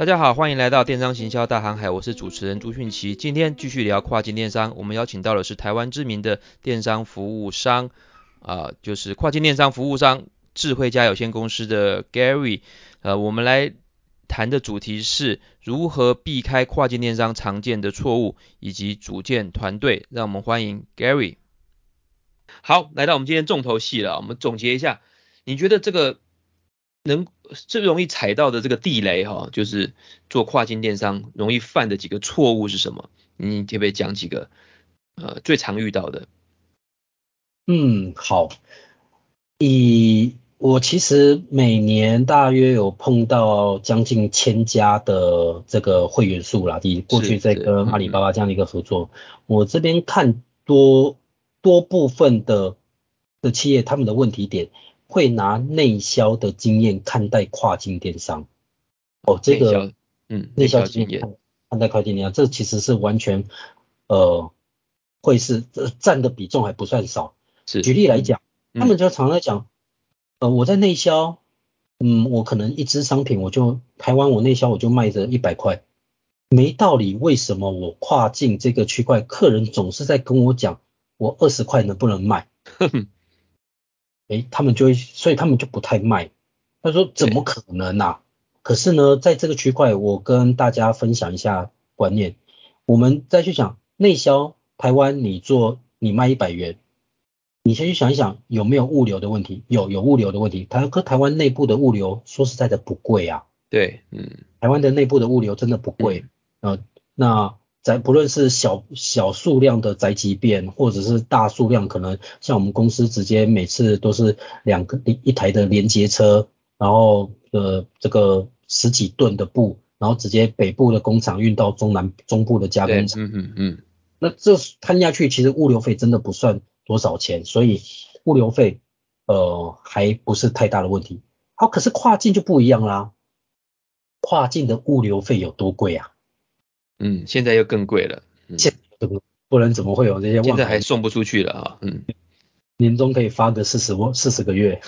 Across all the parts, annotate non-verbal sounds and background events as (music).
大家好，欢迎来到电商行销大航海，我是主持人朱迅奇。今天继续聊跨境电商，我们邀请到的是台湾知名的电商服务商，啊、就是跨境电商服务商智慧家有限公司的 Gary。呃，我们来谈的主题是如何避开跨境电商常见的错误，以及组建团队。让我们欢迎 Gary。好，来到我们今天重头戏了，我们总结一下，你觉得这个？能最容易踩到的这个地雷哈，就是做跨境电商容易犯的几个错误是什么？你可不可以讲几个呃最常遇到的？嗯，好，以我其实每年大约有碰到将近千家的这个会员数啦，以过去在跟阿里巴巴这样的一个合作，嗯、我这边看多多部分的的企业他们的问题点。会拿内销的经验看待跨境电商，哦，这个，嗯，内销经验看待跨境电商，这其实是完全，呃，会是占的比重还不算少。是，举例来讲，他们就常常在讲，呃，我在内销，嗯，我可能一支商品我就台湾我内销我就卖着一百块，没道理，为什么我跨境这个区块，客人总是在跟我讲，我二十块能不能卖？(laughs) 诶，他们就会，所以他们就不太卖。他说怎么可能啊？可是呢，在这个区块，我跟大家分享一下观念。我们再去想内销，台湾你做你卖一百元，你先去想一想有没有物流的问题？有，有物流的问题。台和台湾内部的物流说实在的不贵啊。对，嗯，台湾的内部的物流真的不贵。呃，那。在不论是小小数量的宅急便，或者是大数量，可能像我们公司直接每次都是两个一一台的连接车，然后呃这个十几吨的布，然后直接北部的工厂运到中南中部的加工厂。嗯嗯嗯。那这摊下去，其实物流费真的不算多少钱，所以物流费呃还不是太大的问题。好，可是跨境就不一样啦，跨境的物流费有多贵啊？嗯，现在又更贵了。嗯、现在不然怎么会有这些？现在还送不出去了啊。嗯，年终可以发个四十万四十个月，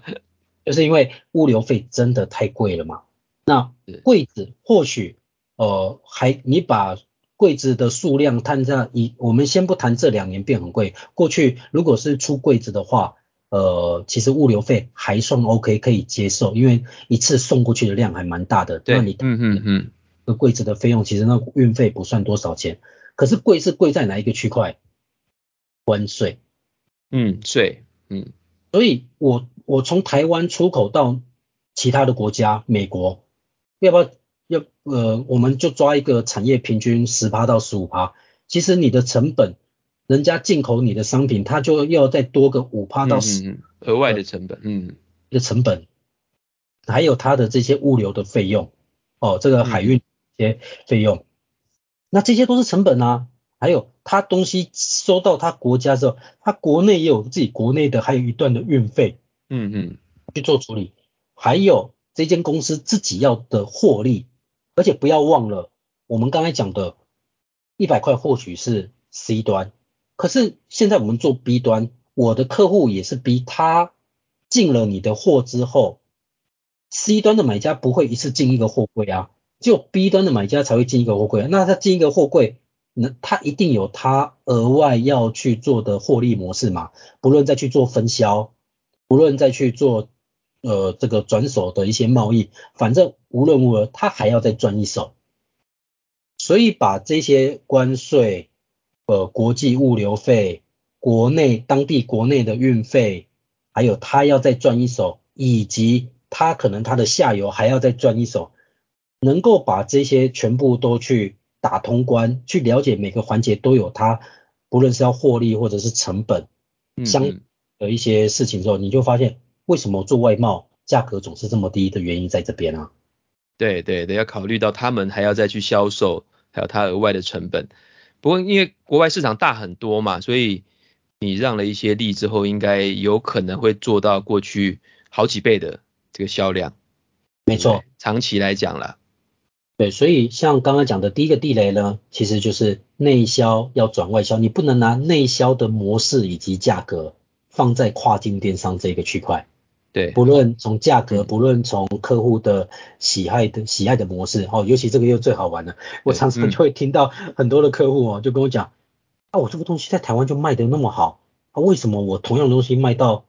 (laughs) 就是因为物流费真的太贵了嘛。那柜子或许呃还你把柜子的数量摊在一，我们先不谈这两年变很贵。过去如果是出柜子的话，呃，其实物流费还算 OK 可以接受，因为一次送过去的量还蛮大的。对，那你嗯嗯嗯。个柜子的费用其实那运费不算多少钱，可是贵是贵在哪一个区块？关税，嗯，税，嗯，所以我我从台湾出口到其他的国家，美国，要不要要呃，我们就抓一个产业平均十趴到十五趴，其实你的成本，人家进口你的商品，他就要再多个五趴到十，嗯，额外的成本，嗯，的成本，还有他的这些物流的费用，哦，这个海运。嗯些费用，那这些都是成本啊。还有他东西收到他国家之后，他国内也有自己国内的，还有一段的运费，嗯嗯，去做处理。还有这间公司自己要的获利，而且不要忘了，我们刚才讲的，一百块或许是 C 端，可是现在我们做 B 端，我的客户也是 B，他进了你的货之后，C 端的买家不会一次进一个货柜啊。就 B 端的买家才会进一个货柜，那他进一个货柜，那他一定有他额外要去做的获利模式嘛？不论再去做分销，不论再去做呃这个转手的一些贸易，反正无论如何他还要再赚一手。所以把这些关税、呃国际物流费、国内当地国内的运费，还有他要再赚一手，以及他可能他的下游还要再赚一手。能够把这些全部都去打通关，去了解每个环节都有它，不论是要获利或者是成本相的一些事情之后，嗯嗯，你就发现为什么做外贸价格总是这么低的原因在这边啊。对对对，要考虑到他们还要再去销售，还有他额外的成本。不过因为国外市场大很多嘛，所以你让了一些利之后，应该有可能会做到过去好几倍的这个销量。没错，长期来讲了。对，所以像刚刚讲的第一个地雷呢，其实就是内销要转外销，你不能拿内销的模式以及价格放在跨境电商这个区块。对，不论从价格，嗯、不论从客户的喜爱的喜爱的模式，哦，尤其这个又最好玩了。我常常就会听到很多的客户哦，就跟我讲，啊，我这个东西在台湾就卖得那么好，啊，为什么我同样的东西卖到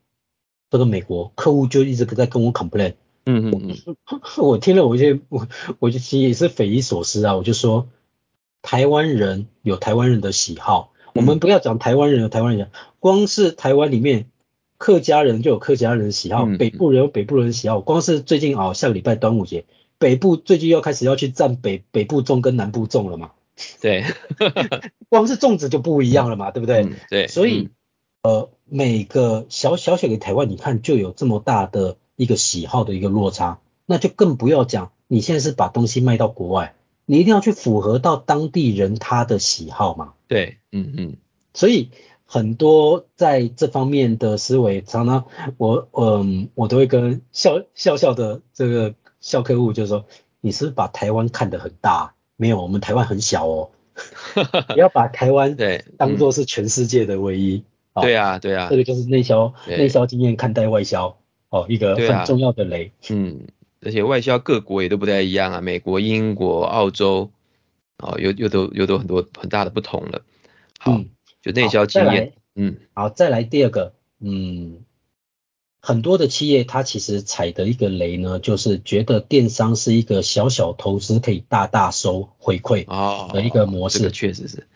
这个美国，客户就一直在跟我 complain？嗯嗯嗯，我听了我就 (laughs) 我我就其实也是匪夷所思啊，我就说，台湾人有台湾人的喜好，嗯、我们不要讲台湾人有台湾人，光是台湾里面。客家人就有客家人的喜好，北部人有北部人的喜好。光是最近哦，下个礼拜端午节，北部最近要开始要去占北北部粽跟南部粽了嘛？对，(laughs) 光是粽子就不一样了嘛，对不对？嗯、对，所以、嗯、呃，每个小小小的台湾，你看就有这么大的一个喜好的一个落差，那就更不要讲，你现在是把东西卖到国外，你一定要去符合到当地人他的喜好嘛？对，嗯嗯，所以。很多在这方面的思维，常常我嗯，我都会跟笑笑笑的这个笑客户，就是说，你是把台湾看得很大？没有，我们台湾很小哦。(laughs) 不要把台湾对当做是全世界的唯一。对啊，对啊。这个就是内销内销经验看待外销哦，一个很重要的雷。啊、嗯，而且外销各国也都不太一样啊，美国、英国、澳洲，哦，又又都又都很多很大的不同了。好。嗯就内销经验，嗯，好，再来第二个，嗯，很多的企业它其实踩的一个雷呢，就是觉得电商是一个小小投资可以大大收回馈的一个模式，这个确实是，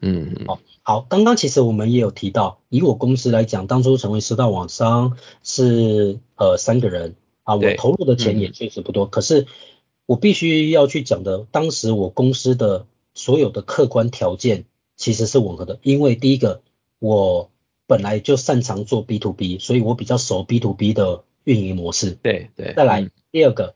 嗯，好，好，刚刚其实我们也有提到，以我公司来讲，当初成为十大网商是呃三个人啊，我投入的钱也确实不多，可是我必须要去讲的，当时我公司的所有的客观条件。其实是吻合的，因为第一个，我本来就擅长做 B to B，所以我比较熟 B to B 的运营模式。对对。再来、嗯、第二个，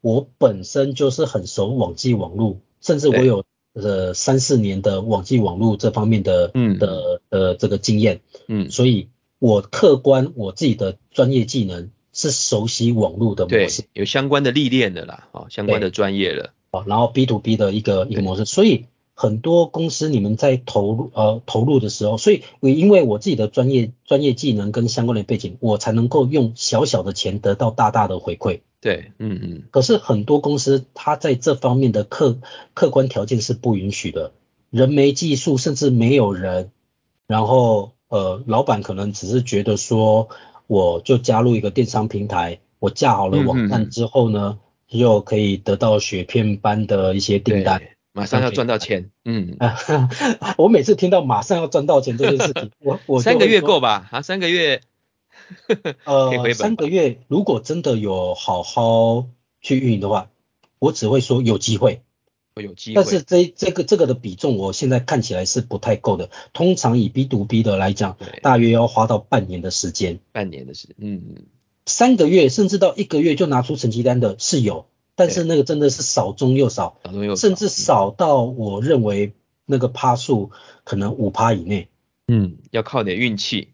我本身就是很熟网际网络，甚至我有呃三四年的网际网络这方面的嗯的呃这个经验。嗯。所以我客观我自己的专业技能是熟悉网络的模式，有相关的历练的啦，啊，相关的专业了。啊，然后 B to B 的一个一个模式，所以。很多公司你们在投入呃投入的时候，所以因为我自己的专业专业技能跟相关的背景，我才能够用小小的钱得到大大的回馈。对，嗯嗯。可是很多公司它在这方面的客客观条件是不允许的，人没技术，甚至没有人，然后呃老板可能只是觉得说，我就加入一个电商平台，我架好了网站之后呢，就可以得到雪片般的一些订单。马上要赚到钱，嗯，(laughs) 我每次听到马上要赚到钱这件事情，我 (laughs) 我三个月够吧？啊，三个月，(laughs) 呃，三个月如果真的有好好去运营的话，我只会说有机会，有机会。但是这这个这个的比重，我现在看起来是不太够的。通常以 B to B 的来讲，大约要花到半年的时间，半年的时间，嗯，三个月甚至到一个月就拿出成绩单的是有。但是那个真的是少中又少，少中又少，甚至少到我认为那个趴数可能五趴以内。嗯，要靠点运气，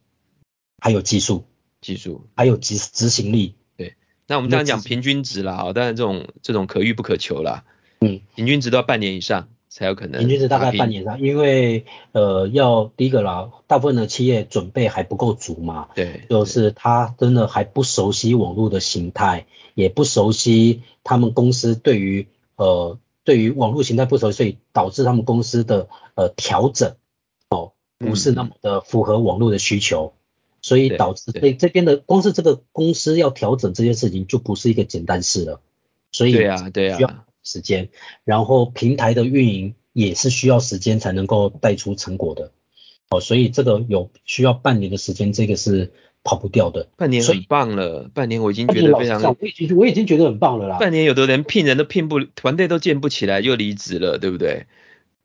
还有技术，技术，还有执执行力。对，那我们当然讲平均值啦，哦，当然这种这种可遇不可求啦。嗯，平均值都要半年以上。才有可能，平均值大概半年以上，因为呃要第一个啦，大部分的企业准备还不够足嘛，对，就是他真的还不熟悉网络的形态，也不熟悉他们公司对于呃对于网络形态不熟悉，所以导致他们公司的呃调整哦不是那么的符合网络的需求，嗯、所以导致这这边的光是这个公司要调整这件事情就不是一个简单事了，所以对啊对啊。时间，然后平台的运营也是需要时间才能够带出成果的，哦，所以这个有需要半年的时间，这个是跑不掉的。半年很棒了，半年我已经觉得非常，我已经我已经觉得很棒了啦。半年有的人聘人都聘不，团队都建不起来就离职了，对不对？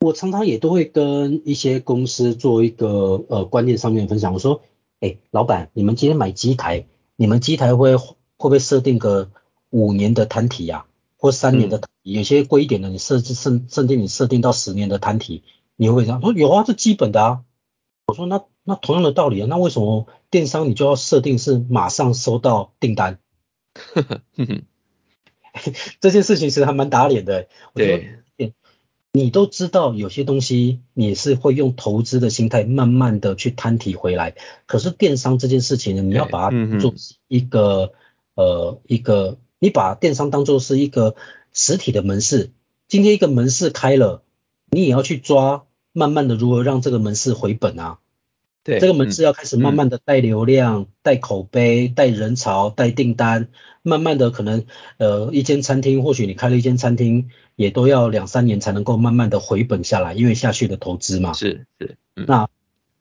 我常常也都会跟一些公司做一个呃观念上面分享，我说，哎，老板，你们今天买机台，你们机台会会不会设定个五年的摊体呀？或三年的，嗯、有些贵一点的，你设置甚甚至你设定到十年的摊体，你会这样说有啊，这基本的啊。我说那那同样的道理啊，那为什么电商你就要设定是马上收到订单？(laughs) (laughs) 这件事情其实还蛮打脸的。对，你都知道有些东西你是会用投资的心态慢慢的去摊提回来，可是电商这件事情呢，你要把它做一个、嗯、呃一个，你把电商当做是一个实体的门市，今天一个门市开了，你也要去抓，慢慢的如何让这个门市回本啊。对，这个门市要开始慢慢的带流量、带、嗯、口碑、带人潮、带订单，慢慢的可能呃一间餐厅，或许你开了一间餐厅，也都要两三年才能够慢慢的回本下来，因为下去的投资嘛。是是，嗯、那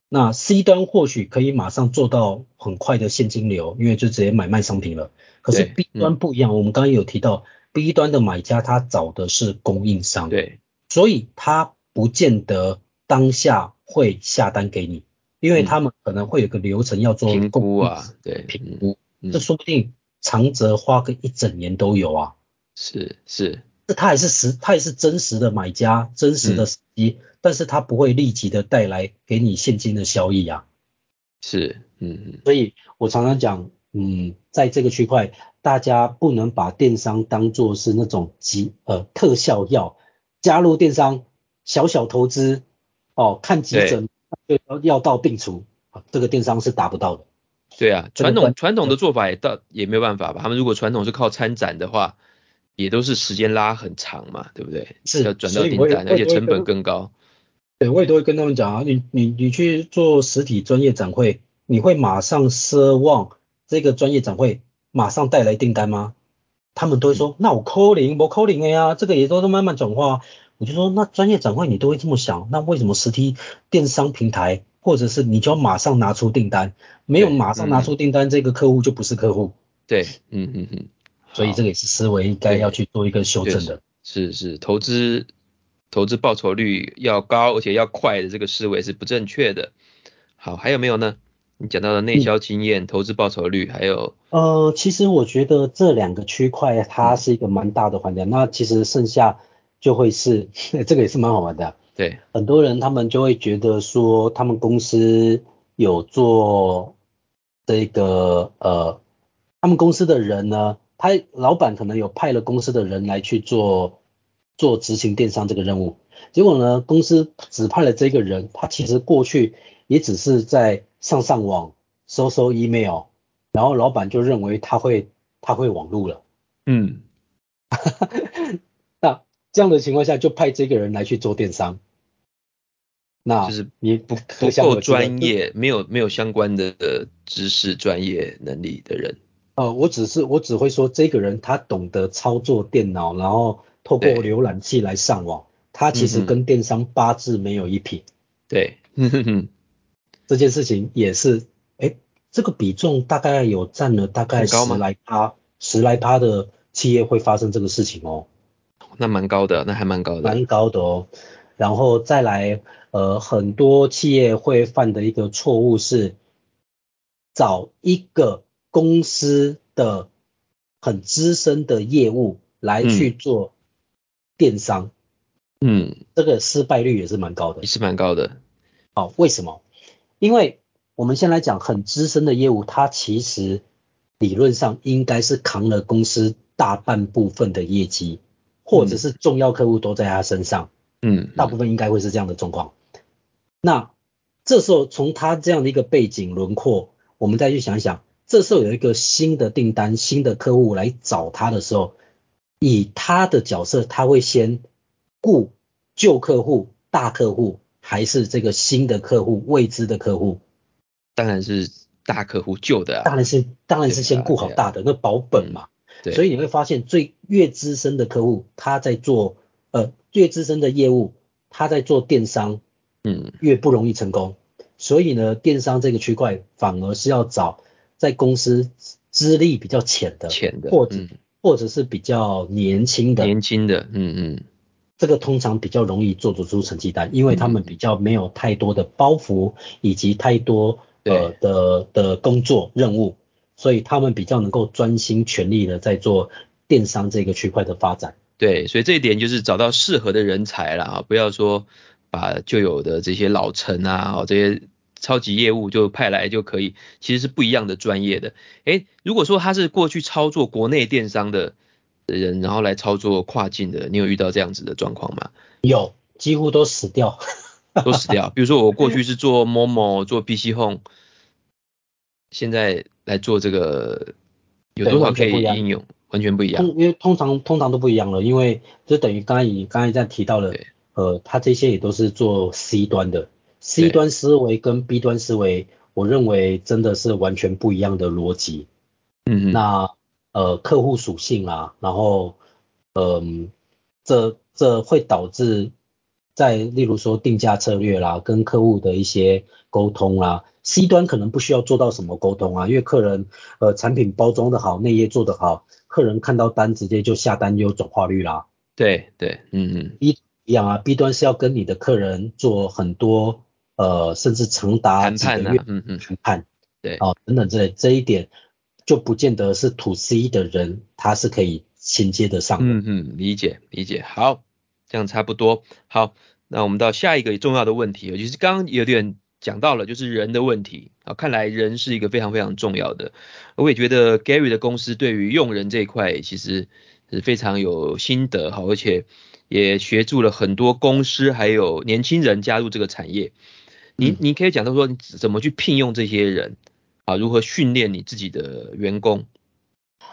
那 C 端或许可以马上做到很快的现金流，因为就直接买卖商品了。可是 B 端不一样，嗯、我们刚刚有提到 B 端的买家他找的是供应商，对，所以他不见得当下会下单给你。因为他们可能会有个流程要做评估啊，对，评估，这说不定长则花个一整年都有啊。是是，这他也是实，他也是真实的买家，真实的时机，但是他不会立即的带来给你现金的效益啊。是，嗯嗯。所以我常常讲，嗯，在这个区块，大家不能把电商当做是那种急呃特效药，加入电商小小投资哦，看急诊。药药到病除，这个电商是达不到的。对啊，传统传统的做法也到也没有办法吧？他们如果传统是靠参展的话，也都是时间拉很长嘛，对不对？是要转到订单，而且成本更高。对，我也都会跟他们讲啊，你你你去做实体专业展会，你会马上奢望这个专业展会马上带来订单吗？他们都会说，嗯、那我 calling 我 calling 的呀，这个也都是慢慢转化。我就说，那专业展会你都会这么想，那为什么实体电商平台，或者是你就要马上拿出订单，没有马上拿出订单，嗯、这个客户就不是客户。对，嗯嗯嗯，所以这个也是思维应该要去做一个修正的。是是，投资投资报酬率要高而且要快的这个思维是不正确的。好，还有没有呢？你讲到的内销经验、嗯、投资报酬率，还有呃，其实我觉得这两个区块它是一个蛮大的环节，嗯、那其实剩下。就会是 (laughs) 这个也是蛮好玩的，对，很多人他们就会觉得说，他们公司有做这个呃，他们公司的人呢，他老板可能有派了公司的人来去做做执行电商这个任务，结果呢，公司指派了这个人，他其实过去也只是在上上网、收收 email，然后老板就认为他会他会网路了，嗯。(laughs) 这样的情况下，就派这个人来去做电商，那就是你不不够专业，没有没有相关的知识、专业能力的人。呃，我只是我只会说，这个人他懂得操作电脑，然后透过浏览器来上网，他其实跟电商八字没有一撇。对，(laughs) 这件事情也是，哎，这个比重大概有占了大概十来趴，十来趴的企业会发生这个事情哦。那蛮高的，那还蛮高的，蛮高的哦。然后再来，呃，很多企业会犯的一个错误是，找一个公司的很资深的业务来去做电商。嗯，这个失败率也是蛮高的，也是蛮高的。好，为什么？因为我们先来讲很资深的业务，它其实理论上应该是扛了公司大半部分的业绩。或者是重要客户都在他身上，嗯，大部分应该会是这样的状况。那这时候从他这样的一个背景轮廓，我们再去想想，这时候有一个新的订单、新的客户来找他的时候，以他的角色，他会先顾旧客户、大客户，还是这个新的客户、未知的客户？当然是大客户，旧的啊。当然是，当然是先顾好大的，那保本嘛。对。所以你会发现，最越资深的客户，他在做呃越资深的业务，他在做电商，嗯，越不容易成功。嗯、所以呢，电商这个区块反而是要找在公司资历比较浅的，浅的，或者、嗯、或者是比较年轻的，年轻的，嗯嗯，这个通常比较容易做得出成绩单，因为他们比较没有太多的包袱，以及太多呃的的工作任务。所以他们比较能够专心全力的在做电商这个区块的发展。对，所以这一点就是找到适合的人才了啊，不要说把旧有的这些老臣啊，这些超级业务就派来就可以，其实是不一样的专业的。诶，如果说他是过去操作国内电商的的人，然后来操作跨境的，你有遇到这样子的状况吗？有，几乎都死掉，(laughs) 都死掉。比如说我过去是做 Momo 做 PC Home，现在来做这个，有多少可以应用？完全不一样。因为通常通常都不一样了，因为就等于刚才你刚才在提到了，呃，它这些也都是做 C 端的，C 端思维跟 B 端思维，我认为真的是完全不一样的逻辑。嗯，那呃客户属性啊，然后嗯、呃，这这会导致在例如说定价策略啦，跟客户的一些沟通啦，C 端可能不需要做到什么沟通啊，因为客人呃产品包装的好，内页做得好，客人看到单直接就下单，有转化率啦。对对，嗯嗯。一一样啊，B 端是要跟你的客人做很多呃甚至长达几个月谈判，对，哦等等之类，这一点。就不见得是 to C 的人，他是可以衔接得上的。嗯嗯，理解理解。好，这样差不多。好，那我们到下一个重要的问题，就是刚刚有点讲到了，就是人的问题啊。看来人是一个非常非常重要的。我也觉得 Gary 的公司对于用人这一块其实是非常有心得哈，而且也协助了很多公司还有年轻人加入这个产业。你你可以讲到说你怎么去聘用这些人？啊，如何训练你自己的员工？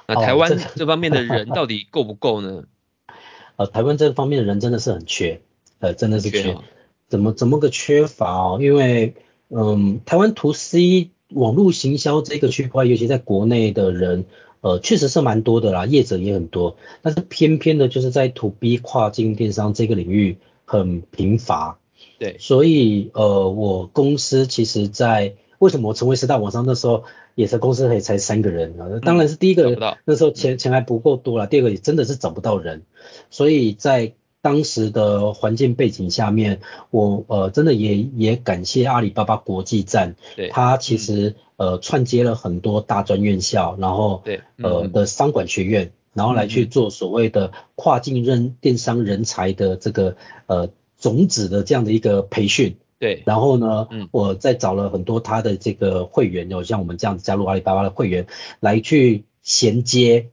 那台湾这方面的 (laughs) 人到底够不够呢？呃，台湾这方面的人真的是很缺，呃，真的是缺。缺怎么怎么个缺乏哦？因为嗯，台湾 to C 网络行销这个区块，尤其在国内的人，呃，确实是蛮多的啦，业者也很多。但是偏偏的就是在 to B 跨境电商这个领域很贫乏。对，所以呃，我公司其实在。为什么我成为十大网商那时候，也是公司才才三个人啊？当然是第一个，那时候钱钱还不够多了。第二个也真的是找不到人，所以在当时的环境背景下面，我呃真的也也感谢阿里巴巴国际站，对，它其实呃串接了很多大专院校，然后对。呃的商管学院，然后来去做所谓的跨境人电商人才的这个呃种子的这样的一个培训。对，然后呢，嗯，我再找了很多他的这个会员，有像我们这样子加入阿里巴巴的会员，来去衔接，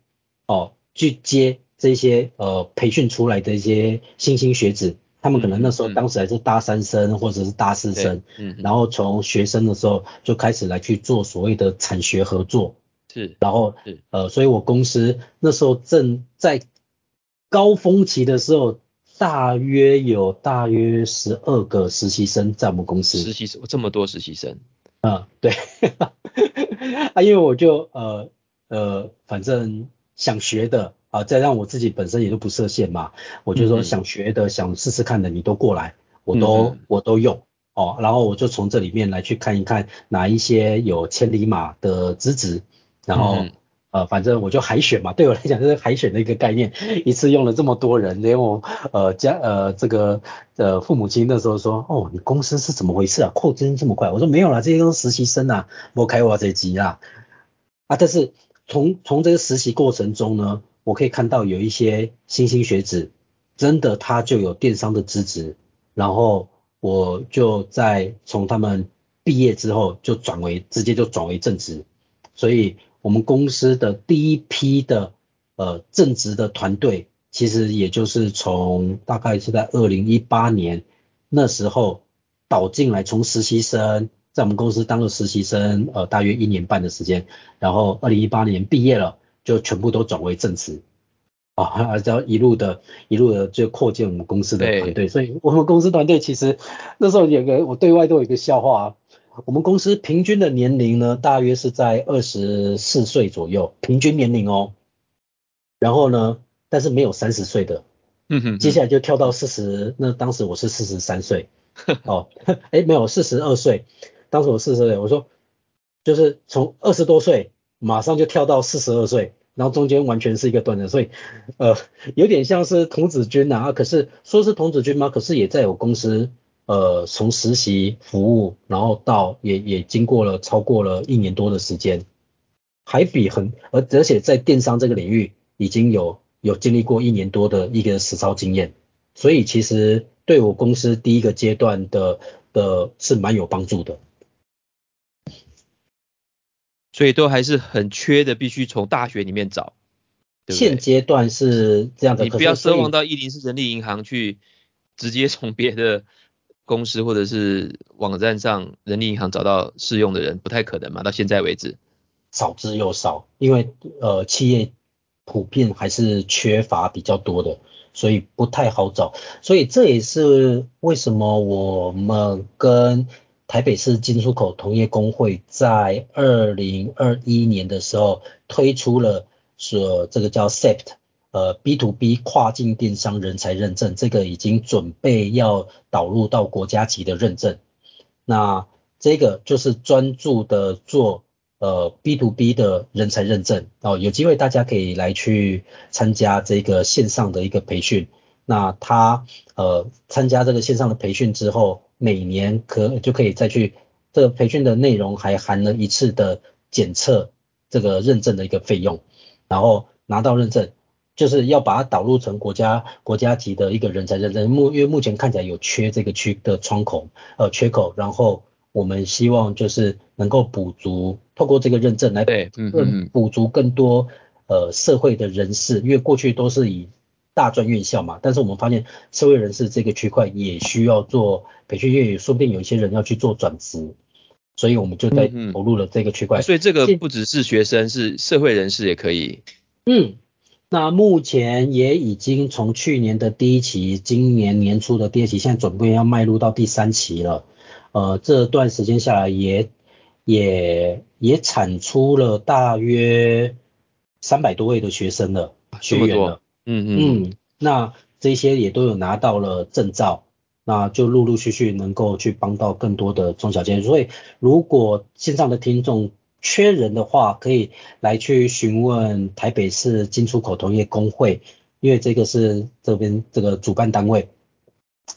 哦，去接这些呃培训出来的一些新兴学子，他们可能那时候当时还是大三生或者是大四生，嗯，然后从学生的时候就开始来去做所谓的产学合作，是，然后是呃，所以我公司那时候正在高峰期的时候。大约有大约十二个实习生在我们公司。实习生这么多实习生？嗯，对。(laughs) 啊，因为我就呃呃，反正想学的啊，再让我自己本身也都不设限嘛，我就说想学的、嗯、想试试看的，你都过来，我都、嗯、我都用哦。然后我就从这里面来去看一看哪一些有千里马的资质，然后。嗯呃，反正我就海选嘛，(laughs) 对我来讲就是海选的一个概念，一次用了这么多人，连我呃家呃这个呃父母亲那时候说，哦，你公司是怎么回事啊，扩增这么快？我说没有啦，这些都是实习生啊，我开我这集啦，啊，但是从从这个实习过程中呢，我可以看到有一些新兴学子，真的他就有电商的资质，然后我就在从他们毕业之后就转为直接就转为正职，所以。我们公司的第一批的呃正职的团队，其实也就是从大概是在二零一八年那时候导进来，从实习生在我们公司当了实习生，呃大约一年半的时间，然后二零一八年毕业了，就全部都转为正职，啊，然后一路的一路的就扩建我们公司的团队，所以我们公司团队其实那时候有个我对外都有一个笑话啊。我们公司平均的年龄呢，大约是在二十四岁左右，平均年龄哦。然后呢，但是没有三十岁的。嗯哼。接下来就跳到四十，那当时我是四十三岁。(laughs) 哦，哎，没有四十二岁，当时我四十岁。我说，就是从二十多岁马上就跳到四十二岁，然后中间完全是一个断层，所以呃，有点像是童子军啊。可是说是童子军吗？可是也在我公司。呃，从实习服务，然后到也也经过了超过了一年多的时间，还比很而而且在电商这个领域已经有有经历过一年多的一个实操经验，所以其实对我公司第一个阶段的的是蛮有帮助的。所以都还是很缺的，必须从大学里面找。现阶段是这样的，你不要奢望到一零四人力银行去直接从别的公司或者是网站上人力银行找到适用的人，不太可能嘛？到现在为止，少之又少，因为呃企业普遍还是缺乏比较多的，所以不太好找。所以这也是为什么我们跟台北市进出口同业公会在二零二一年的时候推出了。说这个叫 Sept 呃，B to B 跨境电商人才认证，这个已经准备要导入到国家级的认证。那这个就是专注的做呃 B to B 的人才认证哦，有机会大家可以来去参加这个线上的一个培训。那他呃参加这个线上的培训之后，每年可就可以再去这个培训的内容还含了一次的检测这个认证的一个费用。然后拿到认证，就是要把它导入成国家国家级的一个人才认证。目因为目前看起来有缺这个区的窗口呃缺口，然后我们希望就是能够补足，透过这个认证来对嗯嗯补足更多呃社会的人士，因为过去都是以大专院校嘛，但是我们发现社会人士这个区块也需要做培训，因为说不定有一些人要去做转职。所以我们就在投入了这个区块，所以这个不只是学生，是社会人士也可以。嗯，那目前也已经从去年的第一期，今年年初的第二期，现在准备要迈入到第三期了。呃，这段时间下来也也也产出了大约三百多位的学生了，学员了。嗯嗯嗯，那这些也都有拿到了证照。那就陆陆续续能够去帮到更多的中小企业，所以如果线上的听众缺人的话，可以来去询问台北市进出口同业工会，因为这个是这边这个主办单位，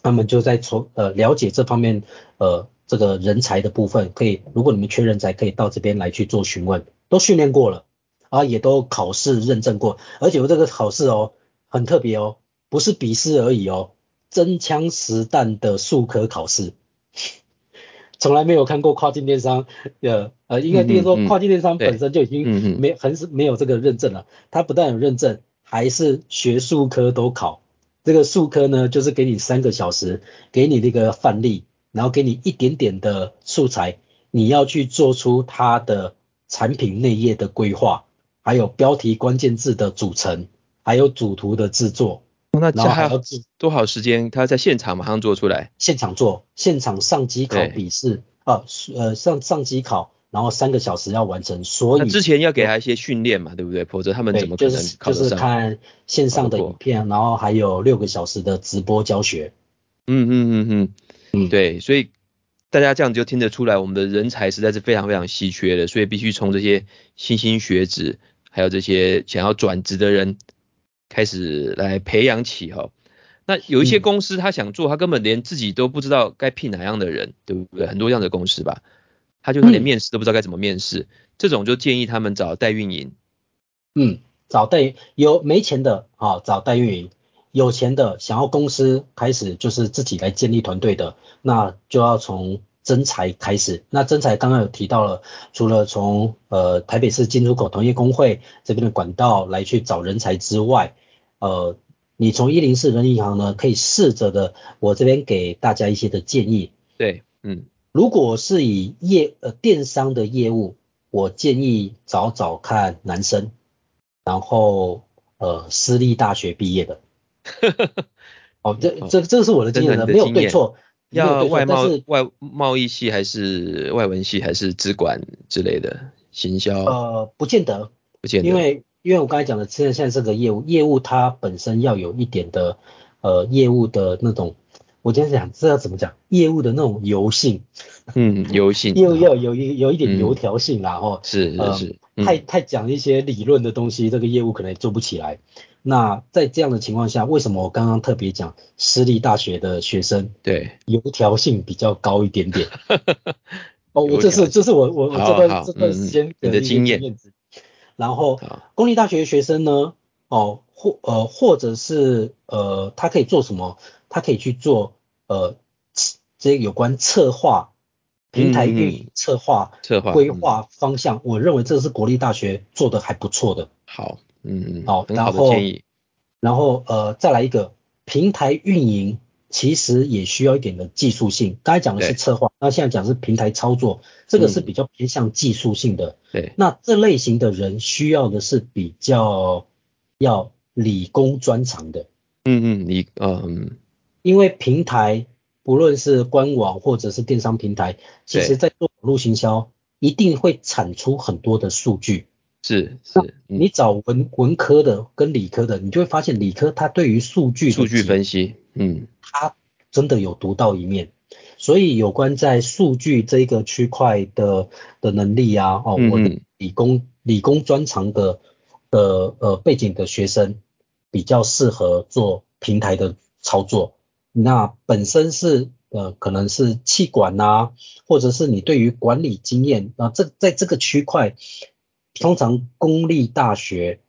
他们就在从呃了解这方面呃这个人才的部分，可以如果你们缺人才，可以到这边来去做询问，都训练过了啊，也都考试认证过，而且我这个考试哦很特别哦，不是笔试而已哦。真枪实弹的术科考试，从来没有看过跨境电商，呃呃，应该听说跨境电商本身就已经没很是没有这个认证了。它不但有认证，还是学术科都考。这个术科呢，就是给你三个小时，给你那个范例，然后给你一点点的素材，你要去做出它的产品内页的规划，还有标题关键字的组成，还有主图的制作。那这还要多少时间？他在现场马上做出来？现场做，现场上机考笔试啊，呃上上机考，然后三个小时要完成。所以之前要给他一些训练嘛，对不对？否则他们怎么可能考得上？就是看线上的影片，然后还有六个小时的直播教学。嗯嗯嗯嗯嗯，对，所以大家这样就听得出来，我们的人才实在是非常非常稀缺的，所以必须从这些新兴学子，还有这些想要转职的人。开始来培养起哈，那有一些公司他想做，他根本连自己都不知道该聘哪样的人，对不对？很多这样的公司吧，他就连面试都不知道该怎么面试，这种就建议他们找代运营。嗯，找代有没钱的啊，找代运营；有钱的想要公司开始就是自己来建立团队的，那就要从征才开始。那征才刚刚有提到了，除了从呃台北市进出口同业公会这边的管道来去找人才之外，呃，你从一零四人力银行呢，可以试着的，我这边给大家一些的建议。对，嗯，如果是以业呃电商的业务，我建议找找看男生，然后呃私立大学毕业的。(laughs) 哦，这这这是我的经验的，没有对错。要外贸外贸易系还是外文系还是资管之类的行销？呃，不见得，不见得，因为。因为我刚才讲的，现在现在这个业务，业务它本身要有一点的，呃，业务的那种，我今天想这要怎么讲，业务的那种油性，嗯，油性，(laughs) 业务要有一有一点油条性啦，哦、嗯，是是是，呃、太太讲一些理论的东西，这个业务可能也做不起来。那在这样的情况下，为什么我刚刚特别讲私立大学的学生，对，油条性比较高一点点？(laughs) 哦，我这是这是我我我这段这段时间的经验。然后，公立大学的学生呢，哦，或呃，或者是呃，他可以做什么？他可以去做呃，这有关策划、平台运营、策划、策划规划方向。我认为这是国立大学做的还不错的。好，嗯嗯，好，很好的建议。然后呃，再来一个平台运营，其实也需要一点的技术性。刚才讲的是策划，那现在讲的是平台操作，这个是比较偏向技术性的。对，那这类型的人需要的是比较要理工专长的。嗯嗯，理嗯，因为平台不论是官网或者是电商平台，其实在做网络行销，一定会产出很多的数据。是是，你找文文科的跟理科的，你就会发现理科它对于数据数据分析，嗯，它真的有独到一面。所以有关在数据这一个区块的的能力啊，哦，我的理工理工专长的的呃背景的学生比较适合做平台的操作。那本身是呃可能是气管啊，或者是你对于管理经验啊，这在这个区块。通常公立大学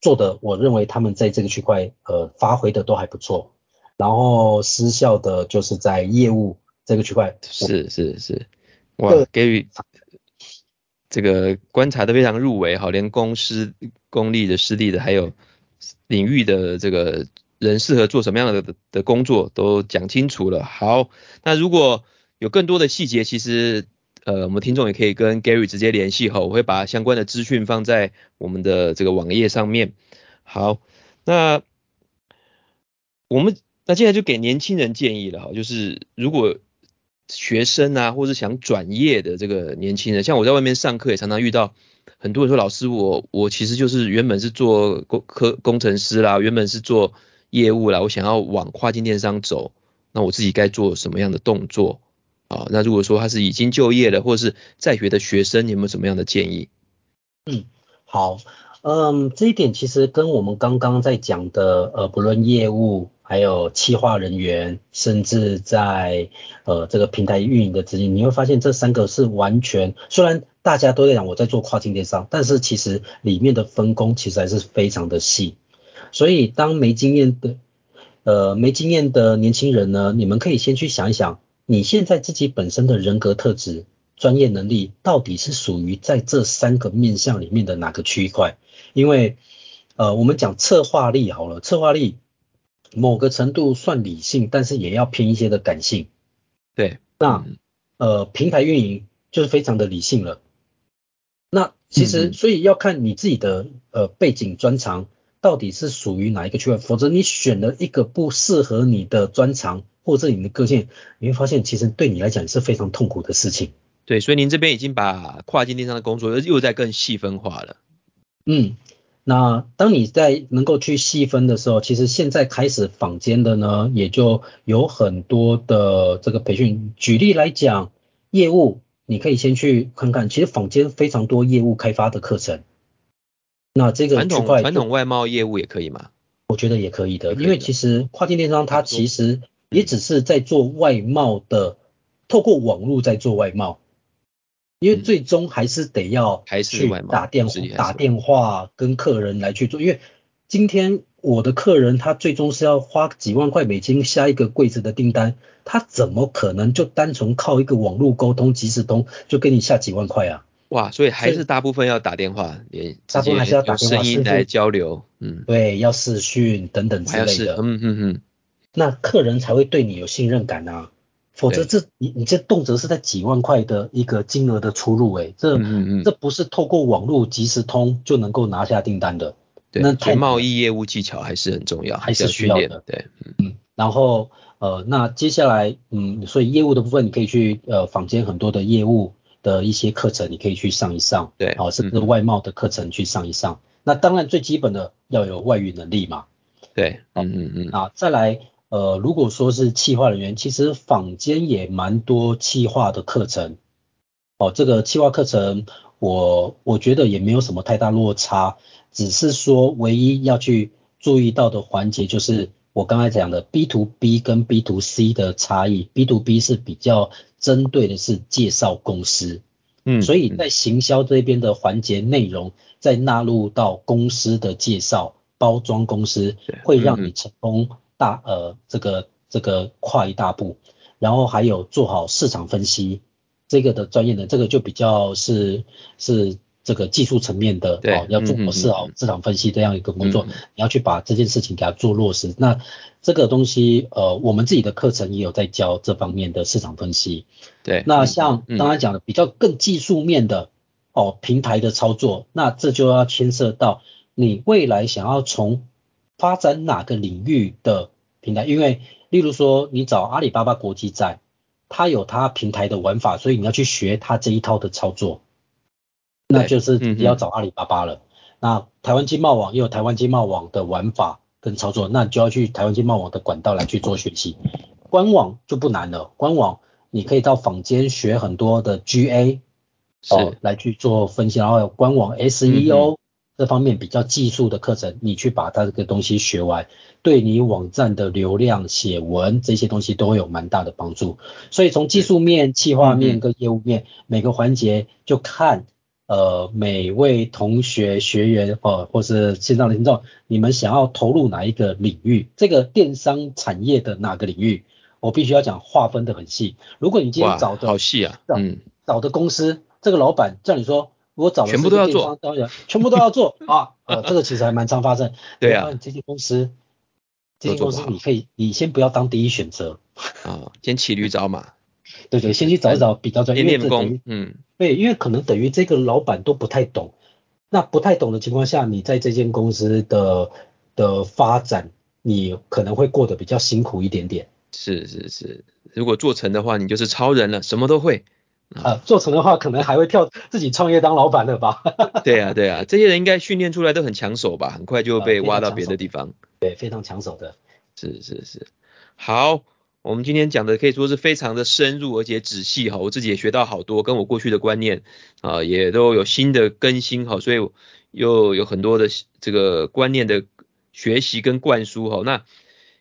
做的，我认为他们在这个区块呃发挥的都还不错。然后私校的就是在业务这个区块，是是是，哇，给予这个观察的非常入围哈，连公司公立的、私立的，还有领域的这个人适合做什么样的的工作都讲清楚了。好，那如果有更多的细节，其实。呃，我们听众也可以跟 Gary 直接联系哈，我会把相关的资讯放在我们的这个网页上面。好，那我们那接下来就给年轻人建议了哈，就是如果学生啊，或是想转业的这个年轻人，像我在外面上课也常常遇到很多人说，老师我我其实就是原本是做工科工程师啦，原本是做业务啦，我想要往跨境电商走，那我自己该做什么样的动作？啊，那如果说他是已经就业了，或是在学的学生，你有没有什么样的建议？嗯，好，嗯，这一点其实跟我们刚刚在讲的，呃，不论业务，还有企划人员，甚至在呃这个平台运营的资金，你会发现这三个是完全，虽然大家都在讲我在做跨境电商，但是其实里面的分工其实还是非常的细。所以当没经验的，呃，没经验的年轻人呢，你们可以先去想一想。你现在自己本身的人格特质、专业能力，到底是属于在这三个面向里面的哪个区块？因为，呃，我们讲策划力好了，策划力某个程度算理性，但是也要偏一些的感性。对，那呃，平台运营就是非常的理性了。那其实，所以要看你自己的呃背景专长到底是属于哪一个区块，否则你选了一个不适合你的专长。或者你的个性，你会发现其实对你来讲是非常痛苦的事情。对，所以您这边已经把跨境电商的工作又在更细分化了。嗯，那当你在能够去细分的时候，其实现在开始坊间的呢，也就有很多的这个培训。举例来讲，业务你可以先去看看，其实坊间非常多业务开发的课程。那这个传统传统外贸业务也可以吗？我觉得也可以的，因为其实跨境电商它其实。也只是在做外贸的，透过网络在做外贸，因为最终还是得要去打电话打电话跟客人来去做，因为今天我的客人他最终是要花几万块美金下一个柜子的订单，他怎么可能就单纯靠一个网络沟通即时通就给你下几万块啊？哇，所以还是大部分要打电话，也大部分还是要打电话，声音来交流，嗯，对，要视讯等等之类的，嗯嗯嗯。那客人才会对你有信任感啊，否则这你你这动辄是在几万块的一个金额的出入，欸，诶，这嗯嗯这不是透过网络即时通就能够拿下订单的。对，那贸易业务技巧还是很重要，还是需要的。对，嗯，然后呃，那接下来嗯，所以业务的部分你可以去呃坊间很多的业务的一些课程，你可以去上一上。对，好，甚至外贸的课程去上一上。嗯、那当然最基本的要有外语能力嘛。对，嗯嗯嗯。啊，再来。呃，如果说是企划人员，其实坊间也蛮多企划的课程。哦，这个企划课程我我觉得也没有什么太大落差，只是说唯一要去注意到的环节就是我刚才讲的 B to B 跟 B to C 的差异。B to B 是比较针对的是介绍公司，嗯，所以在行销这边的环节内容，再纳入到公司的介绍、包装公司，会让你成功。大呃，这个这个跨一大步，然后还有做好市场分析这个的专业的，这个就比较是是这个技术层面的哦，要做好市好市场分析这样一个工作，嗯、你要去把这件事情给它做落实。那这个东西呃，我们自己的课程也有在教这方面的市场分析。对，那像刚才讲的比较更技术面的哦，平台的操作，那这就要牵涉到你未来想要从发展哪个领域的平台，因为例如说你找阿里巴巴国际站。它有它平台的玩法，所以你要去学它这一套的操作，那就是要找阿里巴巴了。嗯、那台湾经贸网也有台湾经贸网的玩法跟操作，那你就要去台湾经贸网的管道来去做学习。官网就不难了，官网你可以到坊间学很多的 GA 哦来去做分析，然后有官网 SEO。嗯这方面比较技术的课程，你去把它这个东西学完，对你网站的流量、写文这些东西都会有蛮大的帮助。所以从技术面、企划面跟业务面、嗯、每个环节，就看呃每位同学学员哦，或是线上的听众，你们想要投入哪一个领域？这个电商产业的哪个领域？我必须要讲划分得很细。如果你今天找的好细啊，嗯，找的公司，这个老板叫你说。我找的全部都要做，当然全部都要做 (laughs) 啊，呃，这个其实还蛮常发生。(laughs) 对啊，这些公司，这些公司你可以，你先不要当第一选择啊，先骑驴找马。(laughs) 对对，先去找一找比较专业的。练功，嗯，对，因为可能等于这个老板都不太懂，那不太懂的情况下，你在这间公司的的发展，你可能会过得比较辛苦一点点。是是是，如果做成的话，你就是超人了，什么都会。啊，做成的话，可能还会跳自己创业当老板的吧？(laughs) 对啊，对啊，这些人应该训练出来都很抢手吧？很快就被挖到别的地方。对，非常抢手的。是是是。好，我们今天讲的可以说是非常的深入而且仔细哈，我自己也学到好多，跟我过去的观念啊也都有新的更新哈，所以又有很多的这个观念的学习跟灌输哈。那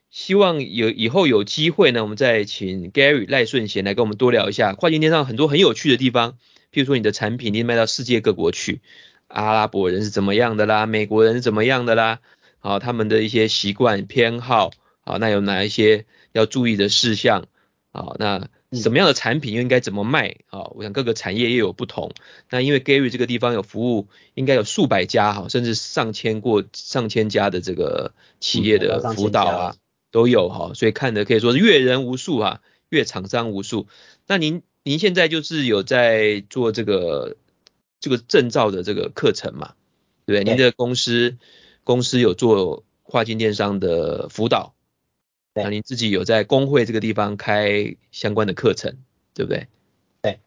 希望有以后有机会呢，我们再请 Gary 赖顺贤来跟我们多聊一下跨境电商很多很有趣的地方，譬如说你的产品你卖到世界各国去，阿拉伯人是怎么样的啦，美国人是怎么样的啦，好，他们的一些习惯偏好，好，那有哪一些要注意的事项，好，那什么样的产品又应该怎么卖，好，我想各个产业也有不同，那因为 Gary 这个地方有服务，应该有数百家哈，甚至上千过上千家的这个企业的辅导啊。都有哈，所以看的可以说是阅人无数啊，阅厂商无数。那您您现在就是有在做这个这个证照的这个课程嘛？对不对？您的公司公司有做跨境电商的辅导，那您自己有在工会这个地方开相关的课程，对不对？对。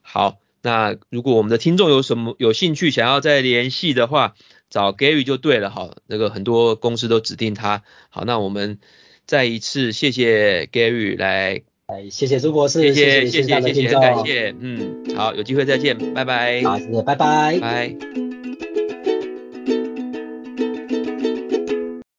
好，那如果我们的听众有什么有兴趣想要再联系的话，找 Gary 就对了，好，那个很多公司都指定他，好，那我们再一次谢谢 Gary 来，来，谢谢朱博士，谢谢谢谢谢谢，感谢，嗯，好，有机会再见，拜拜，好，谢谢，拜拜，拜。